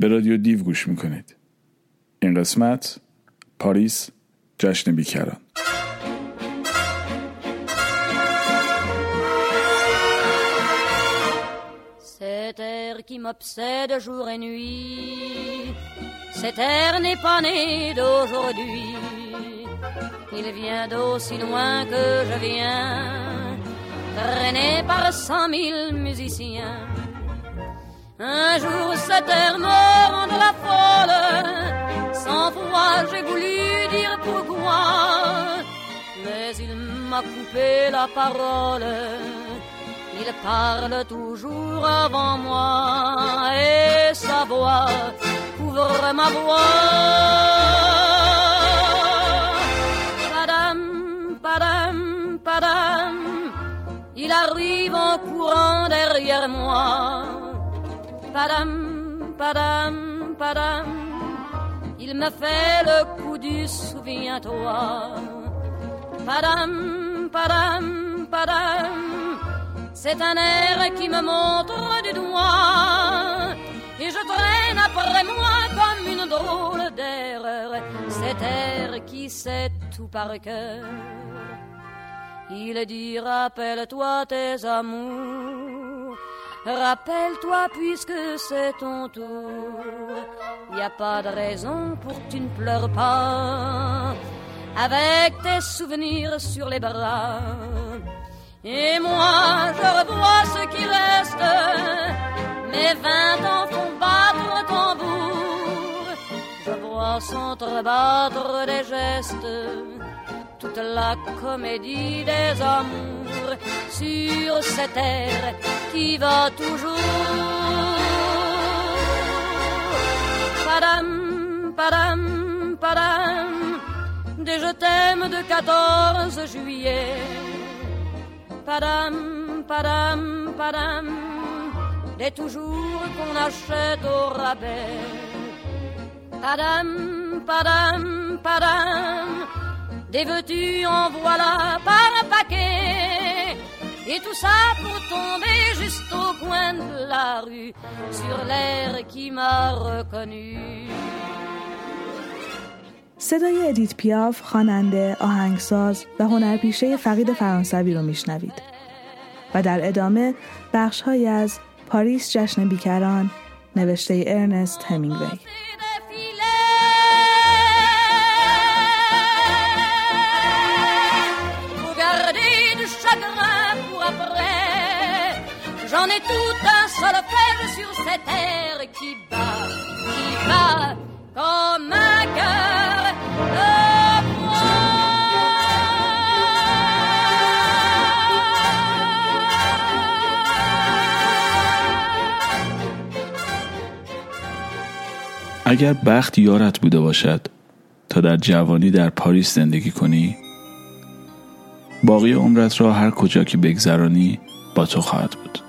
به رادیو دیو گوش میکنید این قسمت پاریس جشن بیکران Cet air qui m'obsède jour et nuit, cet air n'est pas né d'aujourd'hui. Il vient d'aussi loin que je viens, traîné par cent mille musiciens. Un jour cet air me rend la folle, sans fois j'ai voulu dire pourquoi, mais il m'a coupé la parole. Il parle toujours avant moi et sa voix couvre ma voix. Padam, padam, padam, il arrive en courant derrière moi. Padam, padam, padam, il me fait le coup du souviens-toi. Padam, padam, padam, c'est un air qui me montre du doigt. Et je traîne après moi comme une drôle d'erreur. Cet air qui sait tout par cœur. Il dit rappelle-toi tes amours, rappelle-toi puisque c'est ton tour. Y a pas de raison pour que tu ne pleures pas avec tes souvenirs sur les bras. Et moi, je revois ce qui reste. Mes vingt ans font battre tambour. Je vois s'entrebattre des gestes. Toute la comédie des amours sur cette terre qui va toujours. Padam, padam, padam. Des je t'aime de 14 juillet padam, padam, padam, des toujours qu'on achète au rabais. Padam, padam, padam, des veux-tu en voilà par un paquet. Et tout ça pour tomber juste au coin de la rue, sur l'air qui m'a reconnu. صدای ادیت پیاف خواننده، آهنگساز و هنرپیشه فقید فرانسوی رو میشنوید و در ادامه بخشهایی از پاریس جشن بیکران نوشته ارنست همینگوی J'en ai tout un solfège sur cette terre qui bat, qui bat comme un cœur de اگر بخت یارت بوده باشد تا در جوانی در پاریس زندگی کنی باقی عمرت را هر کجا که بگذرانی با تو خواهد بود.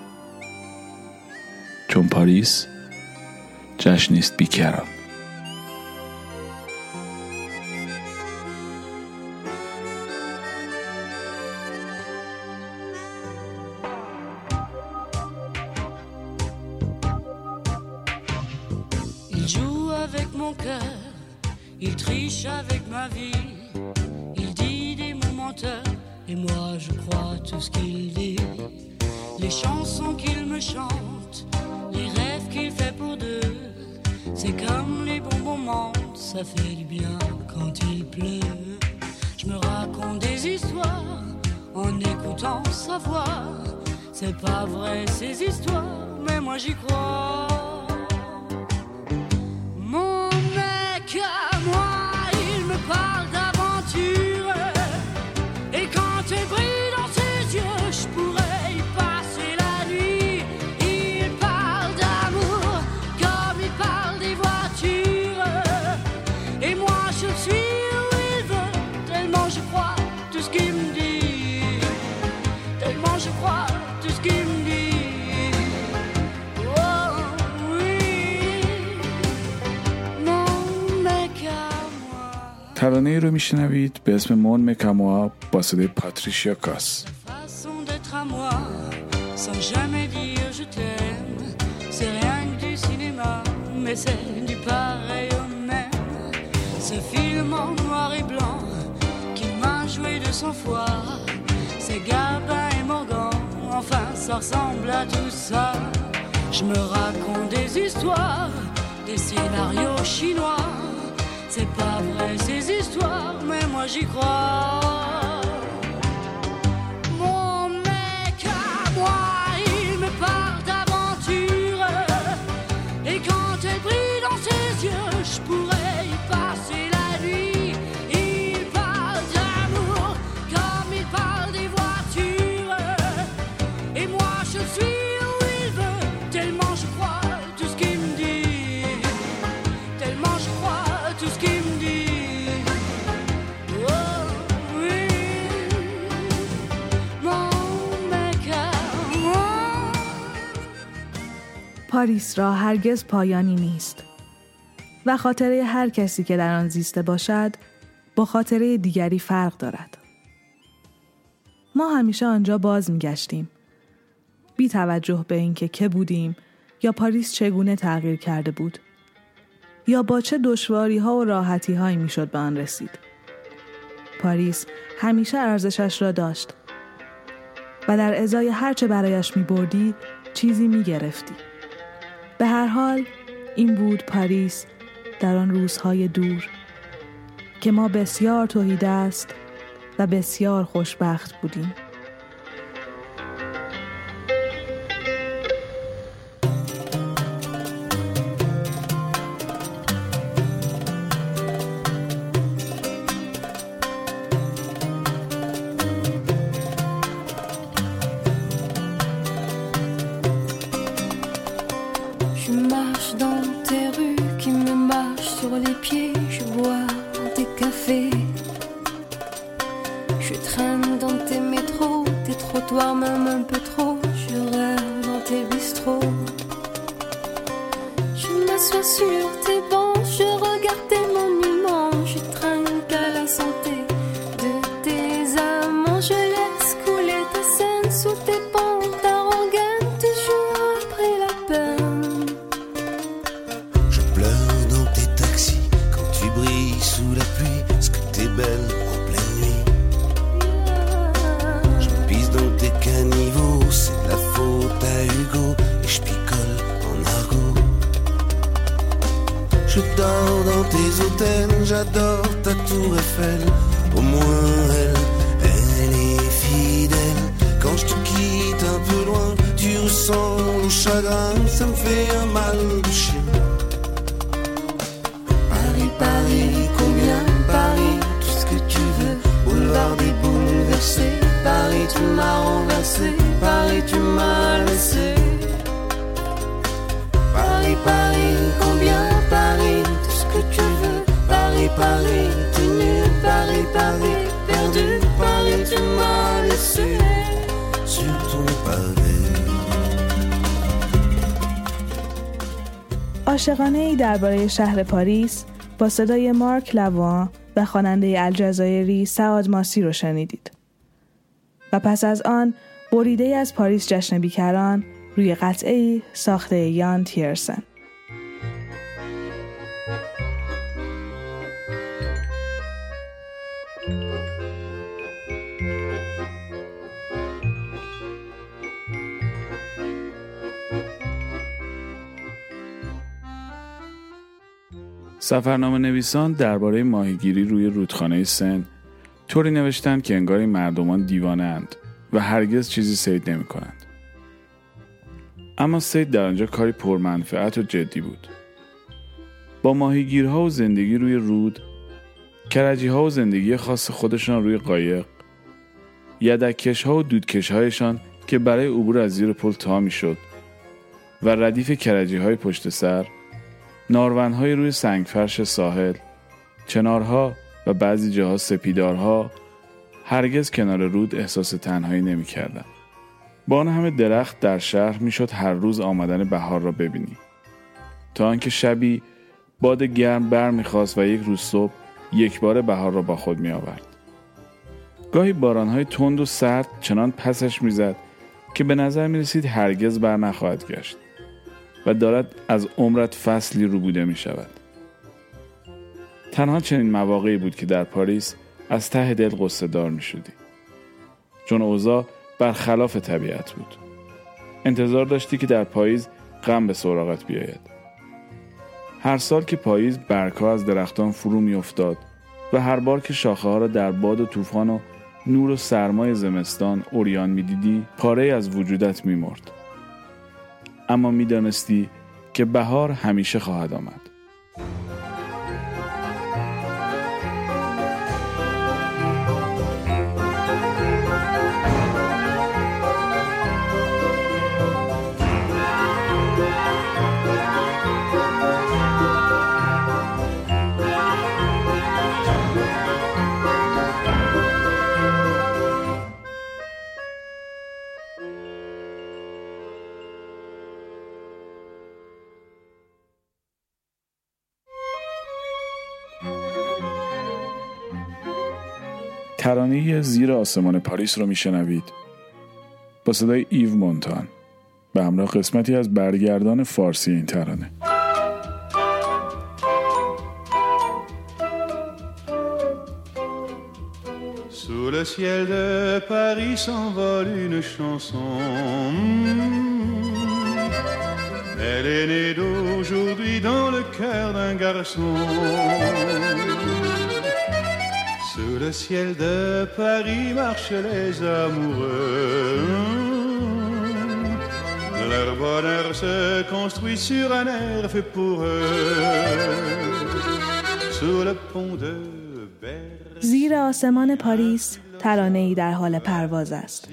چون پاریس جشنی است بیکران. ترانه ای رو میشنوید به اسم مون مکموا با صدای پاتریشیا کاس façon d'être à moi, sans jamais dire je t'aime. C'est rien que du cinéma, mais c'est du pareil au même. Ce film en noir et blanc qui m'a joué de son foie. C'est Gabin et Morgan, enfin ça ressemble à tout ça. Je me raconte des histoires, des scénarios chinois. C'est pas vrai ces histoires, mais moi j'y crois. پاریس را هرگز پایانی نیست و خاطره هر کسی که در آن زیسته باشد با خاطره دیگری فرق دارد. ما همیشه آنجا باز می گشتیم. بی توجه به اینکه که بودیم یا پاریس چگونه تغییر کرده بود یا با چه دشواری ها و راحتی هایی می شد به آن رسید. پاریس همیشه ارزشش را داشت و در ازای هرچه برایش می بردی چیزی می گرفتی. به هر حال این بود پاریس در آن روزهای دور که ما بسیار توحیده است و بسیار خوشبخت بودیم. M'assois sur tes bancs, j'adore ta tour Eiffel. Au moins elle, elle est fidèle. Quand je te quitte un peu loin, tu ressens le chagrin, ça me fait un mal de chien. Paris, Paris, combien Paris, tout ce que tu veux. Boulevard des bouleversés, Paris, tu m'as renversé, Paris, tu m'as laissé. عاشقانه ای درباره شهر پاریس با صدای مارک لوان و خواننده الجزایری سعاد ماسی رو شنیدید. و پس از آن بریده از پاریس جشن بیکران روی قطعه ساخته یان تیرسن. سفرنامه نویسان درباره ماهیگیری روی رودخانه سن طوری نوشتند که انگار این مردمان دیوانه اند و هرگز چیزی سید نمی کنند. اما سید در آنجا کاری پرمنفعت و جدی بود. با ماهیگیرها و زندگی روی رود، کرجی ها و زندگی خاص خودشان روی قایق، یدککش ها و دودکش هایشان که برای عبور از زیر پل تا می شد و ردیف کرجی های پشت سر، نارونهای روی سنگفرش ساحل، چنارها و بعضی جاها سپیدارها هرگز کنار رود احساس تنهایی نمی کردن. با آن همه درخت در شهر می‌شد هر روز آمدن بهار را ببینی. تا آنکه شبی باد گرم بر می‌خواست و یک روز صبح یک بار بهار را با خود می آورد. گاهی بارانهای تند و سرد چنان پسش می‌زد که به نظر می رسید هرگز بر نخواهد گشت. و دارد از عمرت فصلی رو بوده می شود. تنها چنین مواقعی بود که در پاریس از ته دل قصه دار می شدی. چون اوضاع برخلاف طبیعت بود. انتظار داشتی که در پاییز غم به سراغت بیاید. هر سال که پاییز برگها از درختان فرو می افتاد و هر بار که شاخه ها را در باد و طوفان و نور و سرمای زمستان اوریان می‌دیدی پاره از وجودت میمرد اما می‌دانستی که بهار همیشه خواهد آمد. ترانه زیر آسمان پاریس رو میشنوید با صدای ایو مونتان به همراه قسمتی از برگردان فارسی این ترانه Sous le ciel de Paris s'envole une chanson. Elle est née d'aujourd'hui dans le cœur d'un garçon. Sous le ciel de Paris marchent les amoureux. Leur bonheur se construit sur un air fait pour eux. Sous le pont de. زیر آسمان پاریس ترانه ای در حال پرواز است.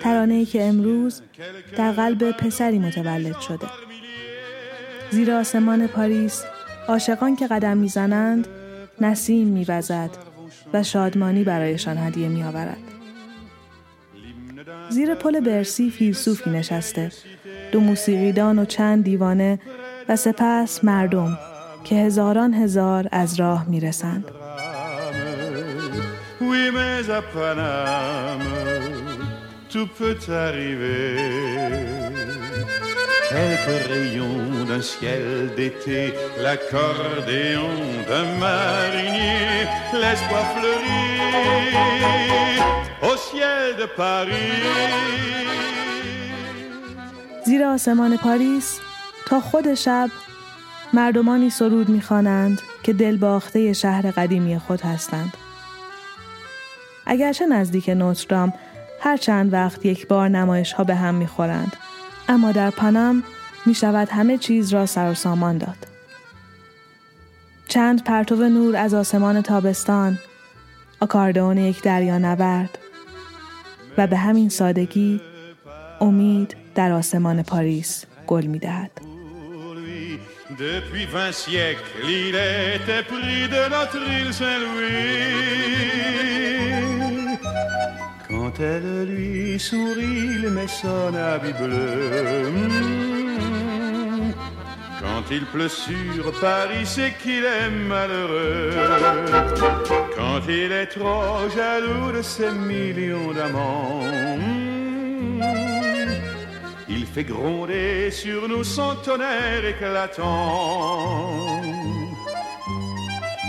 ترانه ای که امروز در قلب پسری متولد شده. زیر آسمان پاریس عاشقان که قدم می‌زنند نسیم میوزد و شادمانی برایشان هدیه میآورد. زیر پل برسی فیلسوفی نشسته دو موسیقیدان و چند دیوانه و سپس مردم که هزاران هزار از راه می‌رسند. Oui, Quelques rayons d'un ciel d'été, l'accordéon d'un marinier, l'espoir fleurit au ciel de Paris. زیر آسمان پاریس تا خود شب مردمانی سرود می‌خوانند که دلباخته شهر قدیمی خود هستند. اگرچه نزدیک نوتردام هر چند وقت یک بار نمایش ها به هم می‌خورند اما در پانام می شود همه چیز را سر و سامان داد. چند پرتو نور از آسمان تابستان، آکاردئون یک دریا نورد و به همین سادگی امید در آسمان پاریس گل می دهد. Depuis vingt siècles, il était pris de notre île Saint-Louis. Quand elle lui sourit, il met son habit bleu. Hmm. Quand il pleut sur Paris, c'est qu'il est malheureux. Quand il est trop jaloux de ses millions d'amants. Hmm. Il fait gronder sur nous son tonnerre éclatant.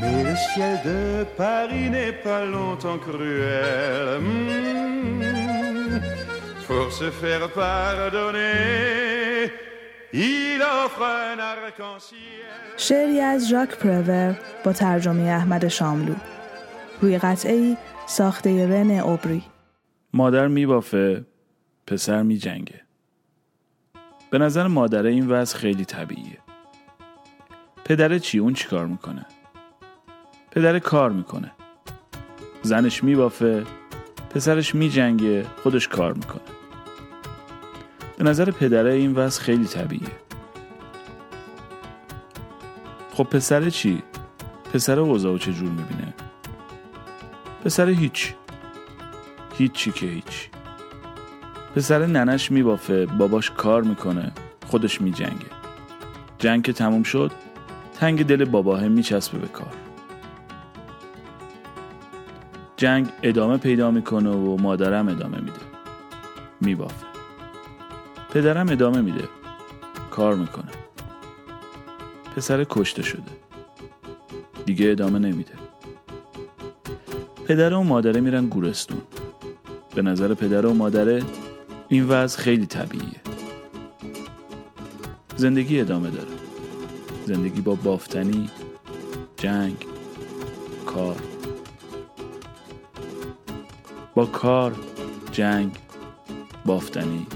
Mais le ciel de Paris n'est pas longtemps cruel. Hmm. Pour se faire pardonner, il offre un arc-en-ciel. شعری از ژاک پرور با ترجمه احمد شاملو. روی قطعه ای ساخته رن اوبری. مادر میبافه پسر میجنگه. به نظر مادره این وضع خیلی طبیعیه. پدر چی؟ اون چی کار می‌کنه؟ پدر کار می‌کنه. زنش میبافه پسرش میجنگه خودش کار می‌کنه. به نظر پدره این وضع خیلی طبیعیه. خب پسر چی؟ پسر اوضاع چجور می‌بینه؟ پسر هیچ. هیچی که هیچ. پسر ننش میبافه باباش کار می‌کنه خودش میجنگه. جنگ که تموم شد تنگ دل باباه میچسبه به کار. جنگ ادامه پیدا می‌کنه و مادرم ادامه میده. میبافه. پدرم ادامه میده. کار می‌کنه. پسر کشته شده. دیگه ادامه نمیده. پدر و مادره میرن گورستون. به نظر پدر و مادره این وضع خیلی طبیعیه. زندگی ادامه داره. زندگی با بافتنی جنگ کار. با کار جنگ بافتنی.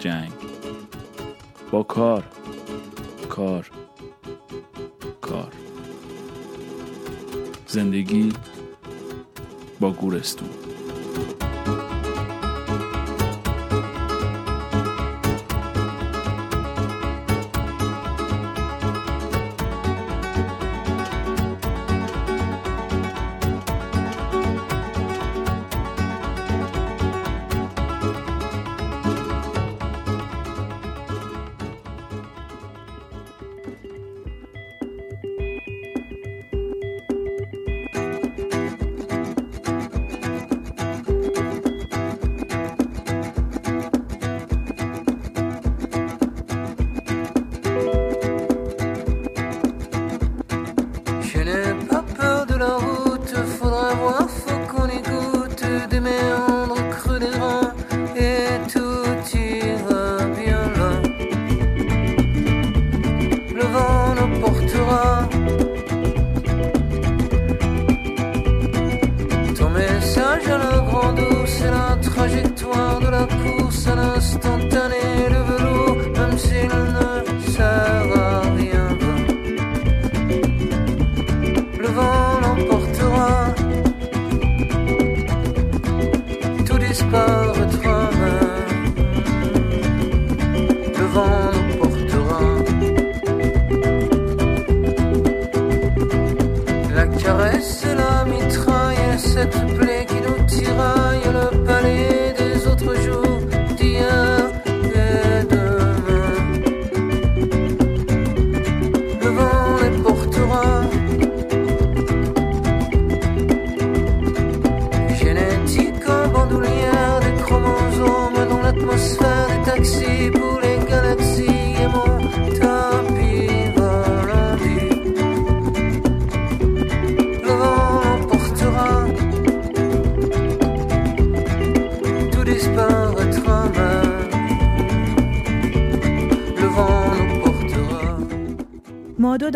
جنگ. با کار. کار. کار. زندگی با گورستون.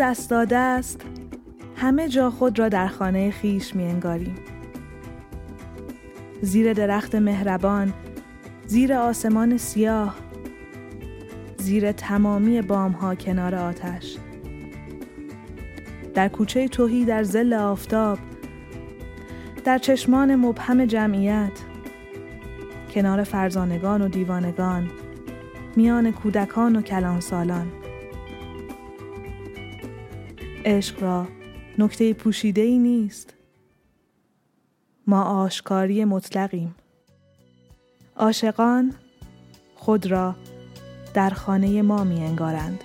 دست داده است همه جا خود را در خانه خیش می انگاریم. زیر درخت مهربان زیر آسمان سیاه زیر تمامی بام ها کنار آتش در کوچه توهی در زل آفتاب در چشمان مبهم جمعیت کنار فرزانگان و دیوانگان میان کودکان و کلانسالان عشق را نکته پوشیده ای نیست ما آشکاری مطلقیم عاشقان خود را در خانه ما می انگارند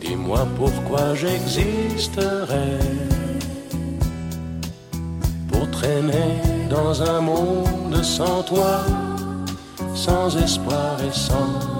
dis-moi pourquoi j'existerais. Pour traîner dans un monde sans toi, sans espoir et sans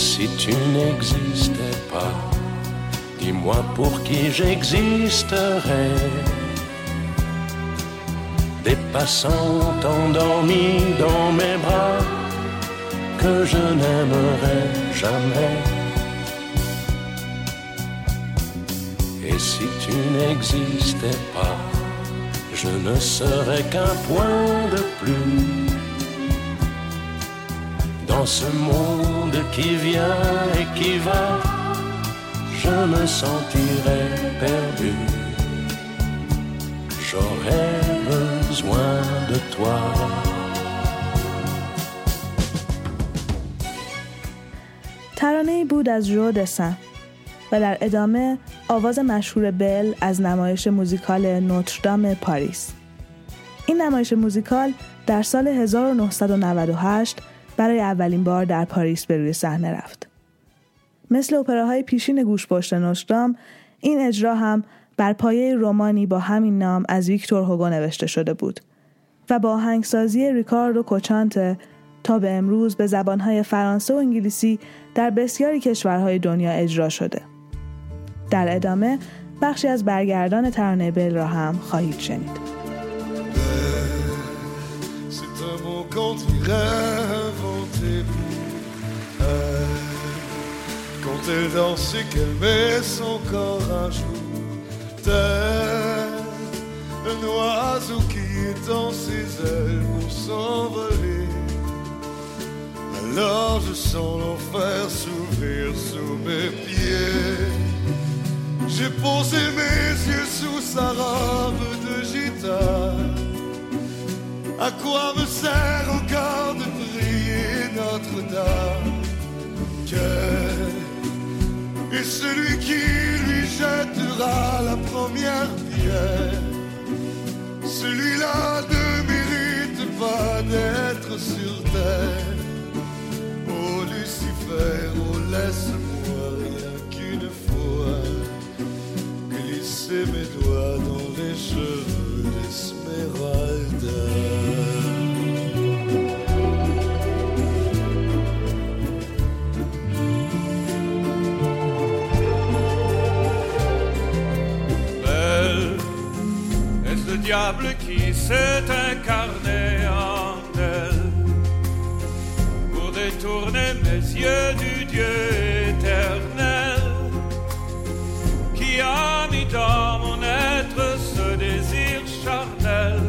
Si tu n'existais pas, dis-moi pour qui j'existerais. Des passants endormis dans mes bras que je n'aimerai jamais. Et si tu n'existais pas, je ne serais qu'un point de plus dans ce monde qui vient et qui va. Je me sentirais perdu. J'aurais besoin de toi. ترانه ای بود از جو دسن و در ادامه آواز مشهور بل از نمایش موزیکال نوتردام پاریس. این نمایش موزیکال در سال 1998 برای اولین بار در پاریس به روی صحنه رفت. مثل اپراهای پیشین گوش پشت نوتردام این اجرا هم بر پایه رومانی با همین نام از ویکتور هوگو نوشته شده بود و با آهنگسازی ریکاردو کوچانته تا به امروز به زبانهای فرانسه و انگلیسی در بسیاری کشورهای دنیا اجرا شده. در ادامه بخشی از برگردان ترانه بل را هم خواهید شنید. Un elle. Quand elle danse et qu'elle met son corps à jour, tel un oiseau qui étend ses ailes pour s'envoler. Alors je sens l'enfer s'ouvrir sous mes pieds. J'ai posé mes yeux sous sa robe de gitane. À quoi me sert encore de Est celui qui lui jettera la première pierre Celui-là ne mérite pas d'être sur terre. Oh Lucifer, oh laisse-moi rien qu'une fois glisser mes doigts dans les cheveux d'Esmeralda. Diable qui s'est incarné en elle pour détourner mes yeux du Dieu éternel qui a mis dans mon être ce désir charnel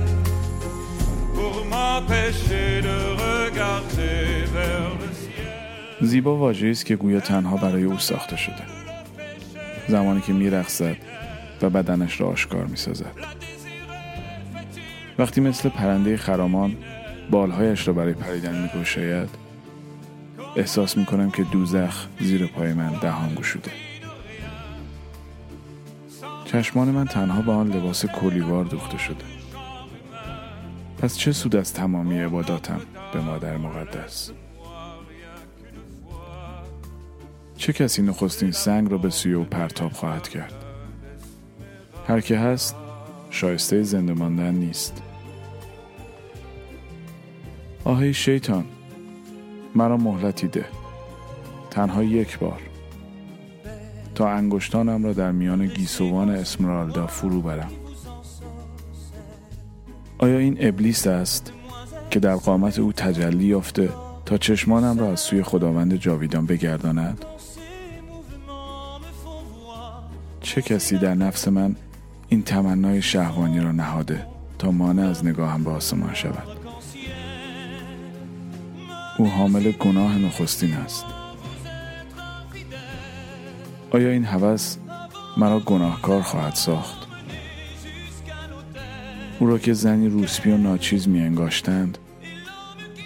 pour m'empêcher de regarder vers le ciel. زیبا واژه‌ای است که گویا تنها برای او ساخته شده زمانی که میرقصد و بدنش را آشکار می‌سازد وقتی مثل پرنده خرامان بالهایش را برای پریدن میگشاید احساس می‌کنم که دوزخ زیر پای من دهان گشوده. چشمان من تنها به آن لباس کلیوار دوخته شده. پس چه سود از تمامی عباداتم به مادر مقدس؟ چه کسی نخستین سنگ را به سوی او پرتاب خواهد کرد؟ هر که هست شایسته زنده ماندن نیست. آهی شیطان مرا مهلتی ده. تنها یک بار. تا انگشتانم را در میان گیسوان اسمرالدا فرو برم. آیا این ابلیس است که در قامت او تجلی یافته تا چشمانم را از سوی خداوند جاویدان بگرداند؟ چه کسی در نفس من این تمنای شهوانی را نهاده تا مانع از نگاهم به آسمان شود. او حامل گناه نخستین است. آیا این هوس مرا گناهکار خواهد ساخت؟ او را که زنی روسپی و ناچیز می انگاشتند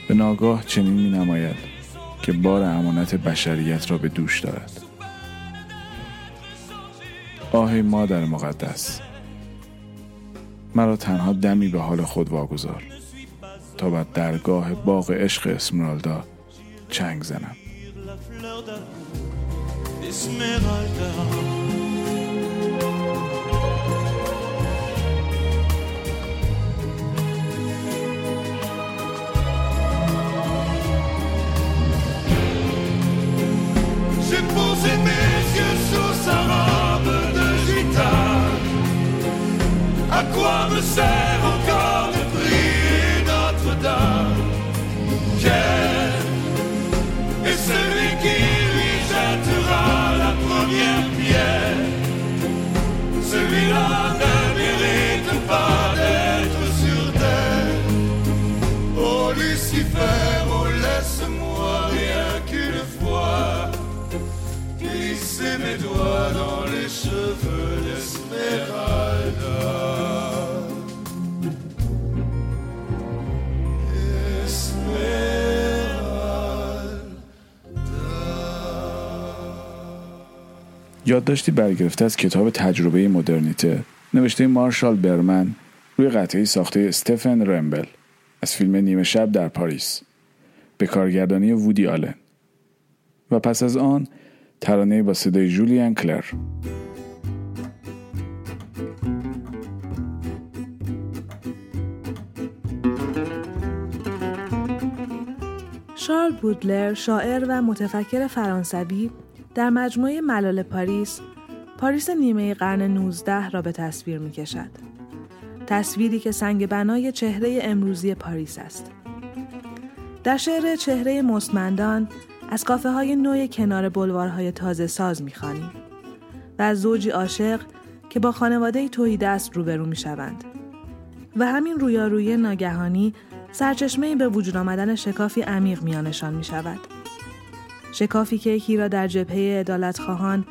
به ناگاه چنین می نماید که بار امانت بشریت را به دوش دارد. آهی مادر مقدس مرا تنها دمی به حال خود واگذار تا بر درگاه باغ عشق اسمرالدا چنگ زنم. the same. یادداشتی برگرفته از کتاب تجربه مدرنیته؟ نوشته مارشال برمن روی قطعه ساخته استفن رمبل از فیلم نیمه شب در پاریس به کارگردانی وودی آلن. و پس از آن ترانه با صدای جولیان کلر. شارل بودلر شاعر و متفکر فرانسوی در مجموعه ملال پاریس پاریس نیمه قرن 19 را به تصویر می کشد. تصویری که سنگ بنای چهره امروزی پاریس است. در شعر چهره مستمندان از کافه های نوع کنار بلوارهای تازه ساز می خانیم و از زوجی عاشق که با خانواده توی دست روبرو می شوند. و همین رویارویی ناگهانی سرچشمه به وجود آمدن شکافی عمیق میانشان می شود. شکافی که یکی را در جبهه عدالت خواهان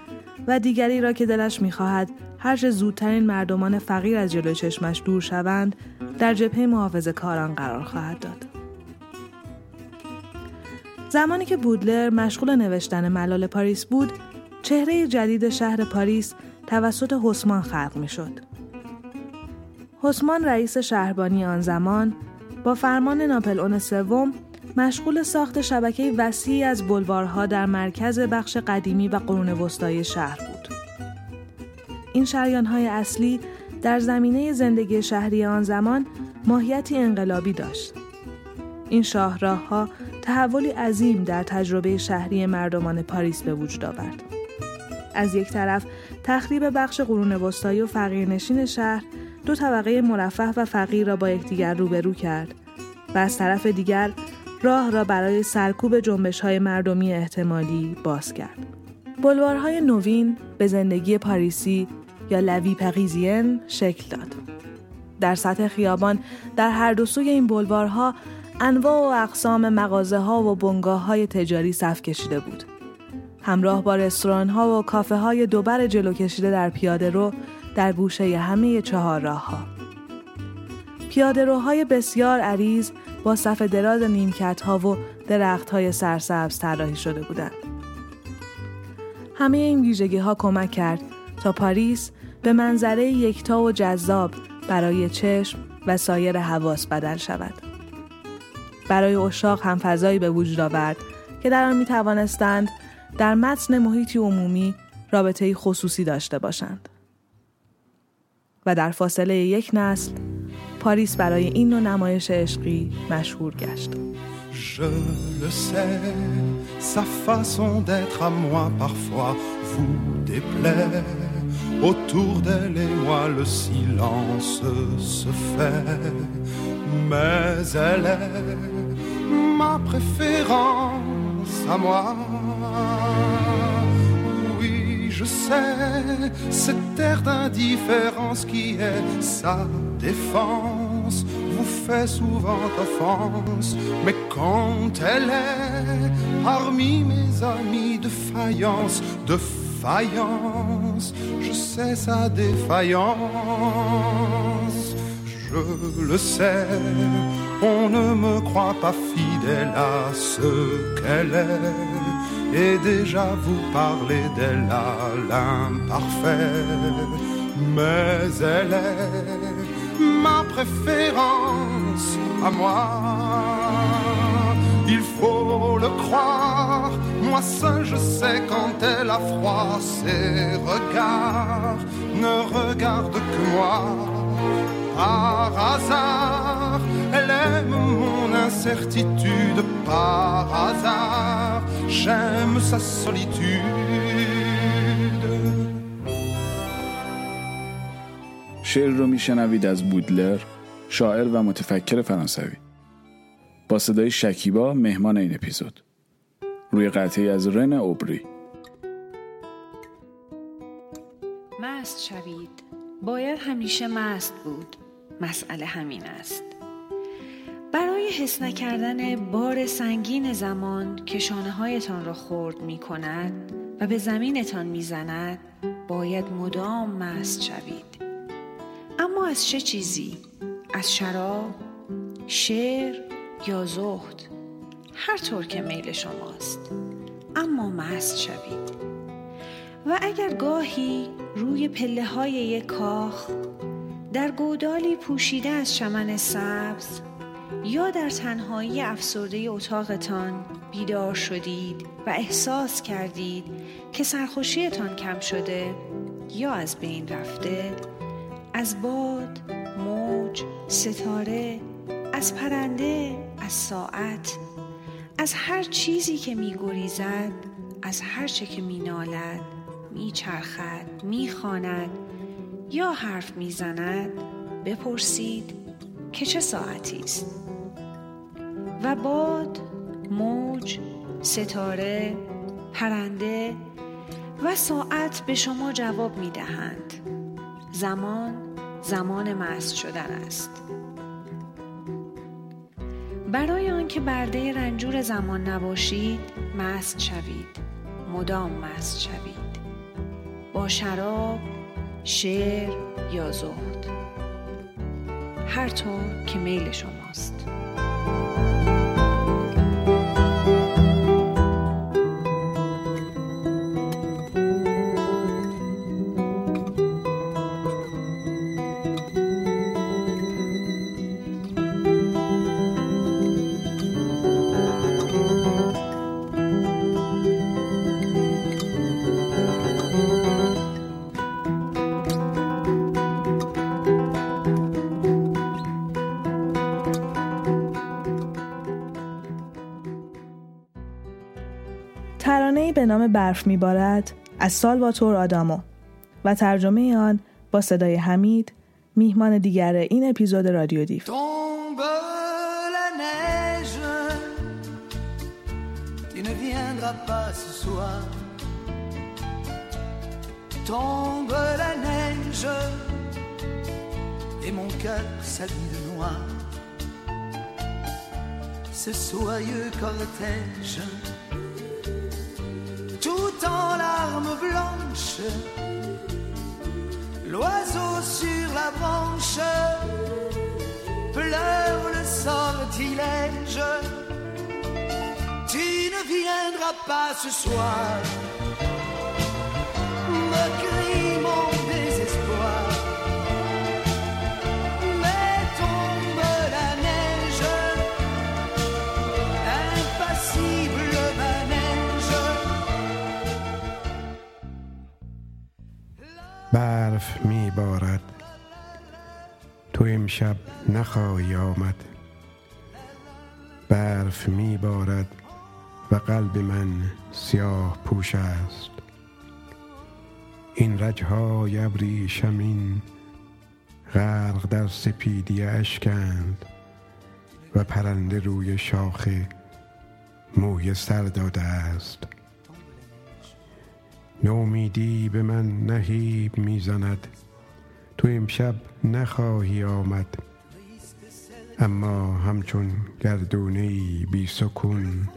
و دیگری را که دلش می‌خواهد هرچه زودترین مردمان فقیر از جلوی چشمش دور شوند در جبهه محافظ کاران قرار خواهد داد. زمانی که بودلر مشغول نوشتن ملال پاریس بود، چهره جدید شهر پاریس توسط حسمان خلق می شد. حسمان رئیس شهربانی آن زمان با فرمان ناپل سوم مشغول ساخت شبکه وسیعی از بلوارها در مرکز بخش قدیمی و قرون وسطایی شهر بود. این شریانهای اصلی در زمینه زندگی شهری آن زمان ماهیتی انقلابی داشت. این شاهراهها تحولی عظیم در تجربه شهری مردمان پاریس به وجود آورد. از یک طرف تخریب بخش قرون وسطایی و فقیرنشین شهر دو طبقه مرفه و فقیر را با یکدیگر روبرو کرد و از طرف دیگر راه را برای سرکوب جنبش های مردمی احتمالی باز کرد. بلوارهای نوین به زندگی پاریسی یا لوی پقیزین شکل داد. در سطح خیابان در هر دو سوی این بلوارها انواع و اقسام مغازه ها و بنگاه های تجاری صف کشیده بود. همراه با رستوران ها و کافه های دوبر جلو کشیده در پیاده رو در گوشه همه چهار راه ها. پیاده روهای بسیار عریض با صف دراز نیمکت ها و درخت های سرسبز طراحی شده بودند. همه این ویژگی ها کمک کرد تا پاریس به منظره یکتا و جذاب برای چشم و سایر حواس بدل شود. برای اشاق هم فضایی به وجود آورد که در آن می توانستند در متن محیطی عمومی رابطه خصوصی داشته باشند. و در فاصله یک نسل پاریس برای این نوع نمایش عشقی مشهور گشت. Je le sais, sa façon d'être à moi parfois vous déplaît. Autour d'elle et moi le silence se fait, mais elle est ma préférence à moi. Oui, je sais, cette air d'indifférence qui est sa défense vous fait souvent offense, mais quand elle est parmi mes amis de faïence, de faïence, je sais sa défaillance, je le sais, on ne me croit pas fidèle à ce qu'elle est. Et déjà vous parlez d'elle à l'imparfait, mais elle est ma préférence à moi. Il faut le croire, moi seul je sais quand elle a froid, ses regards ne regardent que moi. Par hasard, elle aime mon incertitude, par hasard, j'aime sa solitude. شعر رو میشنوید از بودلر شاعر و متفکر فرانسوی. با صدای شکیبا مهمان این اپیزود. روی قطعی از رن اوبری. مست شوید. باید همیشه مست بود. مسئله همین است. برای حس نکردن بار سنگین زمان که شانه هایتان را خورد می کند و به زمینتان می زند باید مدام مست شوید. اما از چه چیزی؟ از شراب؟ شعر یا زهد؟ هر طور که میل شماست اما مست شوید و اگر گاهی روی پله های یک کاخ در گودالی پوشیده از چمن سبز یا در تنهایی افسرده اتاقتان بیدار شدید و احساس کردید که سرخوشیتان کم شده یا از بین رفته از باد، موج، ستاره، از پرنده، از ساعت، از هر چیزی که می گریزد، از هر چه که می نالد، می چرخد، می خاند یا حرف می زند بپرسید که چه ساعتی است و باد، موج، ستاره، پرنده و ساعت به شما جواب می دهند. زمان زمان مست شدن است. برای آنکه برده رنجور زمان نباشید مست شوید مدام مست شوید. با شراب شعر یا زهد. هر طور که میل شماست. برف میبارد از سال با تور آدامو و ترجمه آن با صدای حمید میهمان دیگر این اپیزود رادیو دیف. توم گولا نژ tout en larmes blanches, l'oiseau sur la branche pleure le sortilège. Tu ne viendras pas ce soir, me برف می بارد تو امشب نخواهی آمد. برف می بارد و قلب من سیاه پوش است. این رجهای ابریشمین غرق در سپیدی اشکند و پرنده روی شاخه موی سر داده است. نومیدی به من نهیب می‌زند. تو امشب نخواهی آمد. اما همچون گردونه بی سکون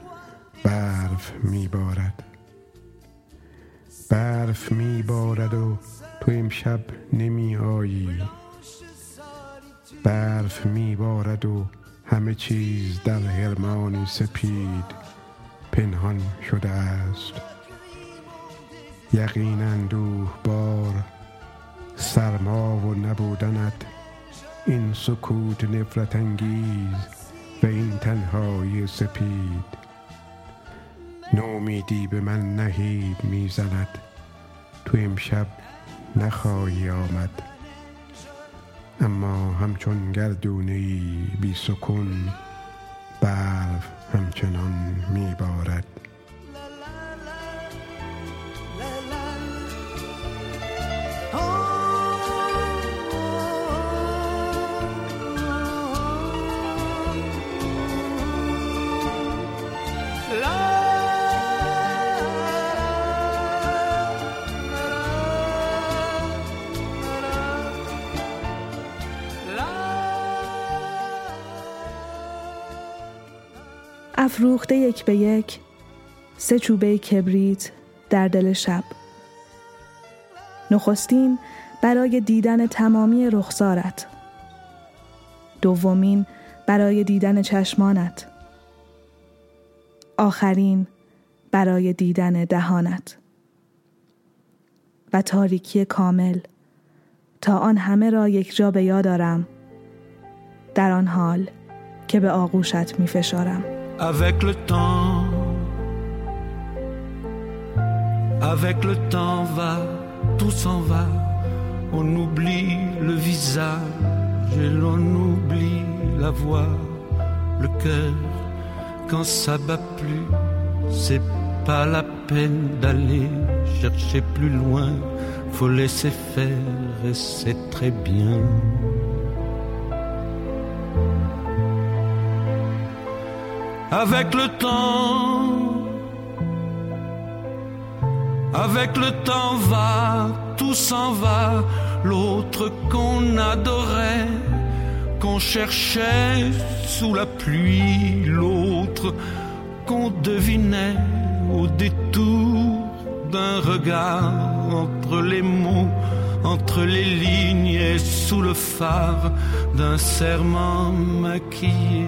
برف میبارد. برف میبارد و تو امشب نمی آیی برف میبارد و همه چیز در هرمان سپید پنهان شده است. یقین اندوه بار سرما و نبودنت این سکوت نفرت انگیز و این تنهایی سپید. نومیدی به من نهیب می‌زند تو امشب نخواهی آمد. اما همچون گردونه بی سکون برف همچنان میبارد. افروخته یک به یک سه چوبه کبریت در دل شب. نخستین برای دیدن تمامی رخسارت. دومین برای دیدن چشمانت. آخرین برای دیدن دهانت. و تاریکی کامل. تا آن همه را یک جا به یاد دارم در آن حال که به آغوشت می فشارم. Avec le temps, avec le temps va, tout s'en va. On oublie le visage et l'on oublie la voix, le cœur. Quand ça bat plus, c'est pas la peine d'aller chercher plus loin. Faut laisser faire et c'est très bien. Avec le temps, avec le temps va, tout s'en va. L'autre qu'on adorait, qu'on cherchait sous la pluie, l'autre qu'on devinait au détour d'un regard entre les mots, entre les lignes et sous le phare d'un serment maquillé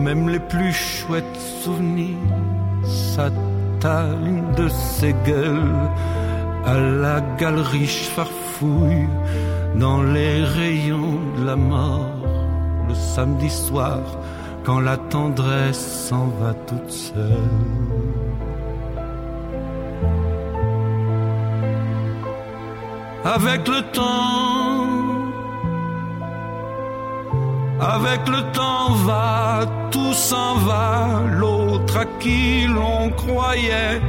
même les plus chouettes souvenirs s'attallent de ces gueules à la galerie farfouille dans les rayons de la mort le samedi soir quand la tendresse s'en va toute seule. Avec le temps, avec le temps va, tout s'en va, l'autre à qui l'on croyait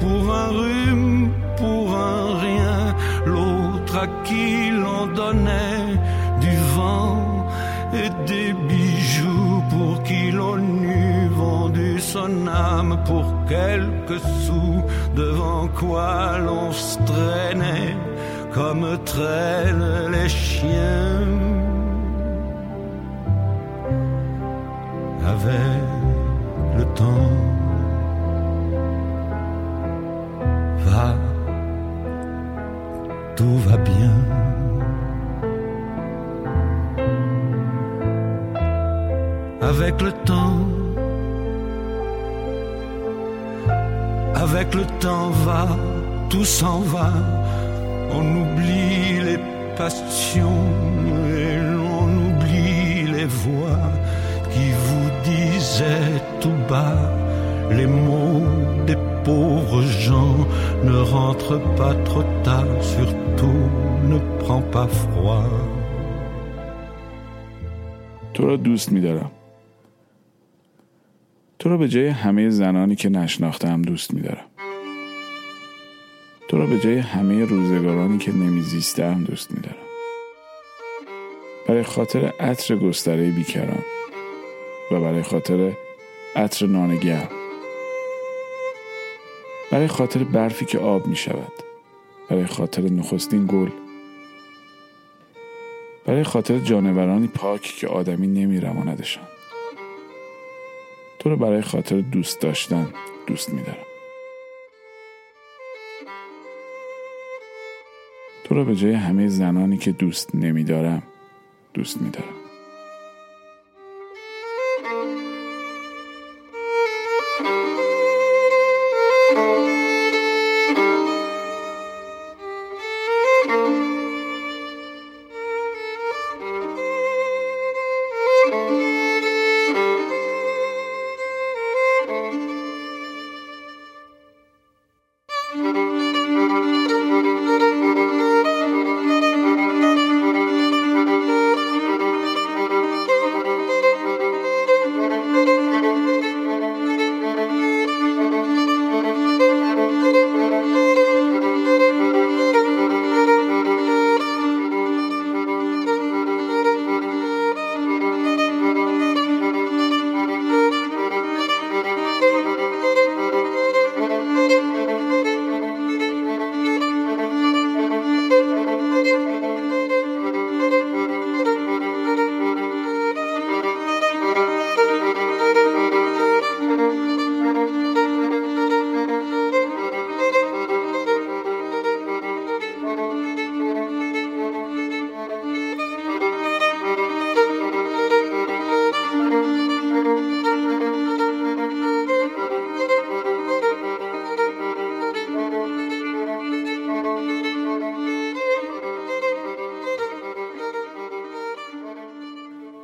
pour un rhume, pour un rien, l'autre à qui l'on donnait du vent et des bijoux pour qui l'on eût vendu son âme pour quelques sous, devant quoi l'on se traînait comme traînent les chiens. Avec le temps va, tout va bien. Avec le temps, avec le temps va, tout s'en va. On oublie les passions et l'on oublie les voix qui vous disaient tout bas les mots des pauvres gens. Ne rentre pas trop tard, surtout ne prends pas froid. تو را دوست میدارم تو را به جای همه زنانی که نشناختم دوست میدارم تو را به جای همه روزگارانی که نمیزیستم دوست میدارم برای خاطر عطر گستره بیکران و برای خاطر عطر نانگرم برای خاطر برفی که آب می شود برای خاطر نخستین گل. برای خاطر جانورانی پاک که آدمی نمی رماندشان تو رو برای خاطر دوست داشتن دوست می دارم تو رو به جای همه زنانی که دوست نمی دارم دوست می دارم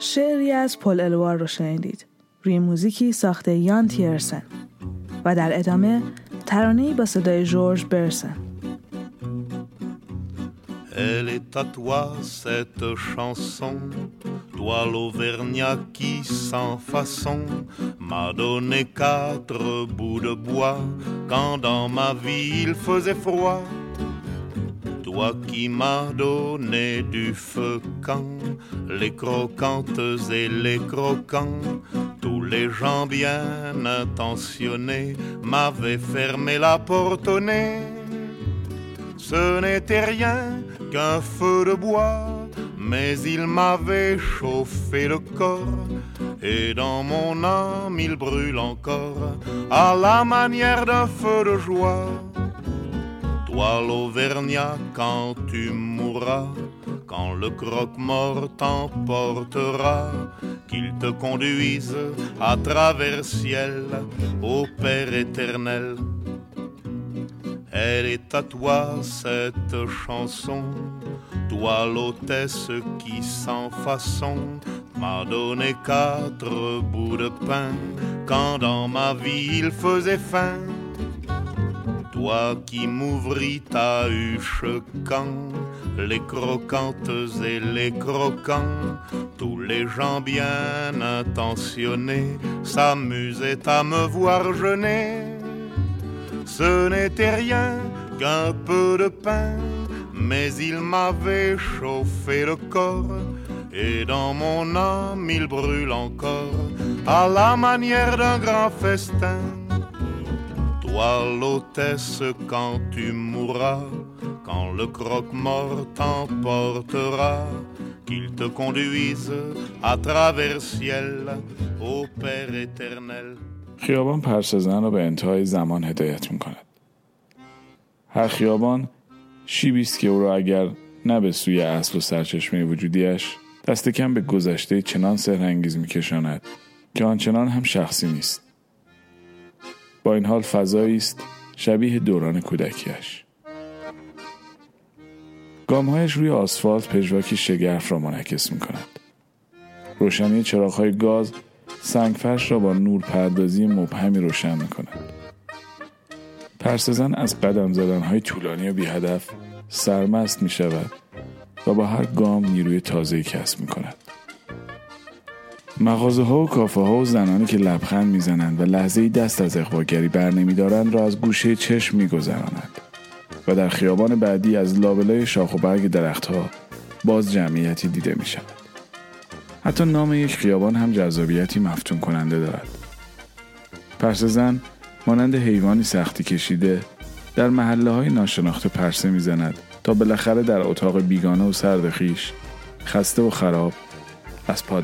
شعری از پل الوار رو شنیدید روی موزیکی ساخته یان تیرسن و در ادامه ترانه‌ای با صدای جورج برسن Elle est à toi cette chanson, toi l'Auvergnat qui sans façon m'a donné quatre bouts de bois quand dans ma vie il faisait froid. Toi qui m'as donné du feu quand les croquantes et les croquants, tous les gens bien intentionnés m'avaient fermé la porte au nez. Ce n'était rien qu'un feu de bois, mais il m'avait chauffé le corps. Et dans mon âme il brûle encore à la manière d'un feu de joie. Toi l'Auvergnat quand tu mourras, quand le croque-mort t'emportera, qu'il te conduise à travers ciel au Père éternel. Elle est à toi cette chanson, toi l'hôtesse qui sans façon m'a donné quatre bouts de pain quand dans ma vie il faisait faim. Toi qui m'ouvris ta huche quand les croquantes et les croquants, tous les gens bien intentionnés s'amusaient à me voir jeûner. Ce n'était rien qu'un peu de pain, mais il m'avait chauffé le corps, et dans mon âme il brûle encore, à la manière d'un grand festin. Toi l'hôtesse quand tu mourras, quand le croque-mort t'emportera, qu'il te conduise à travers ciel au Père éternel. خیابان پرسزن را به انتهای زمان هدایت می کند. هر خیابان شیبی است که او را اگر نه به سوی اصل و سرچشمه وجودیش دست کم به گذشته چنان سهرنگیز می کشاند که آنچنان هم شخصی نیست. با این حال فضایی است شبیه دوران کودکیش. گامهایش روی آسفالت پژواکی شگرف را منعکس می کند. روشنی چراغهای گاز سنگفرش را با نور پردازی مبهمی روشن می کند. پرسزن از قدم زدن های طولانی و بی هدف سرمست می شود و با هر گام نیروی تازه کسب می کند. مغازه ها و کافه ها و زنانی که لبخند می‌زنند و لحظه دست از اقواگری بر نمی دارند را از گوشه چشم می گذرانند و در خیابان بعدی از لابلای شاخ و برگ درختها باز جمعیتی دیده می شود. حتی نام یک خیابان هم جذابیتی مفتون کننده دارد. پرسه زن مانند حیوانی سختی کشیده در محله های ناشناخته پرسه می‌زند تا بالاخره در اتاق بیگانه و سرد خیش خسته و خراب از پا.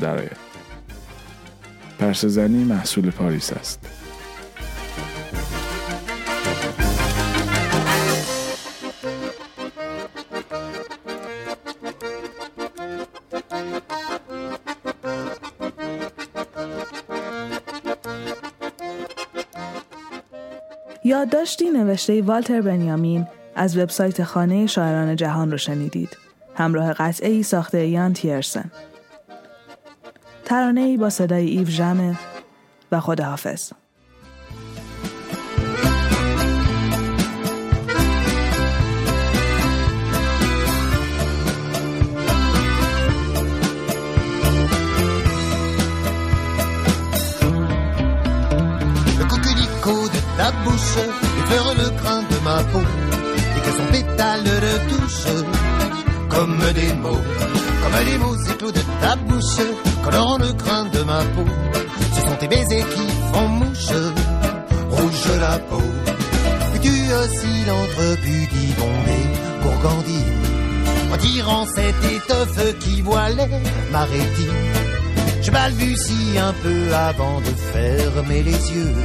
پرسه زنی محصول پاریس است. یادداشتی نوشته والتر بنیامین از وبسایت خانه شاعران جهان رو شنیدید. همراه قطعه ای ساخته یان تیرسن. ترانه ای با صدای ایو ژمه و خداحافظ. Ta bouche effleure le crin de ma peau et que son pétale de touche comme des mots, comme les mots éclos de ta bouche colorant le crin de ma peau. Ce sont tes baisers qui font mouche, rouge la peau. Et tu oscilles entre pudibonde et gourgandine, en tirant cette étoffe qui voilait ma rétine. Je balbutie un peu avant de fermer les yeux.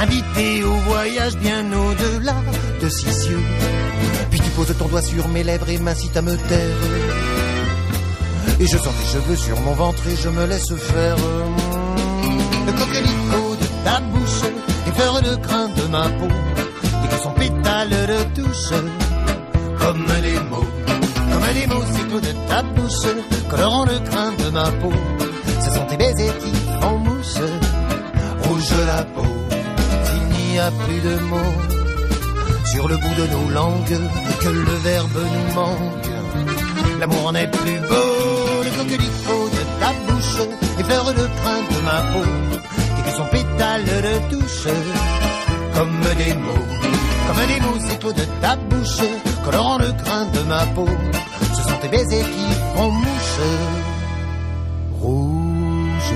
Invité au voyage bien au-delà de six cieux. Poses ton doigt sur mes lèvres et m'incites à me taire. Et je sens tes cheveux sur mon ventre et je me laisse faire. Le coquelicot de ta bouche effleure le crin de ma peau. Et que son pétale de touche comme les mots. Comme les mots, c'est de ta bouche colorant le crin de ma peau. tes baisers qui font mousse, rouge la peau, il n'y a plus de mots sur le bout de nos langues que le verbe nous manque. L'amour en est plus beau, le coquelicot de ta bouche effleure le printemps de ma peau et que son pétale le touche comme des mots, comme des mots c'est de ta bouche colorant le grain de ma peau. Ce sont tes baisers qui font mouche rouge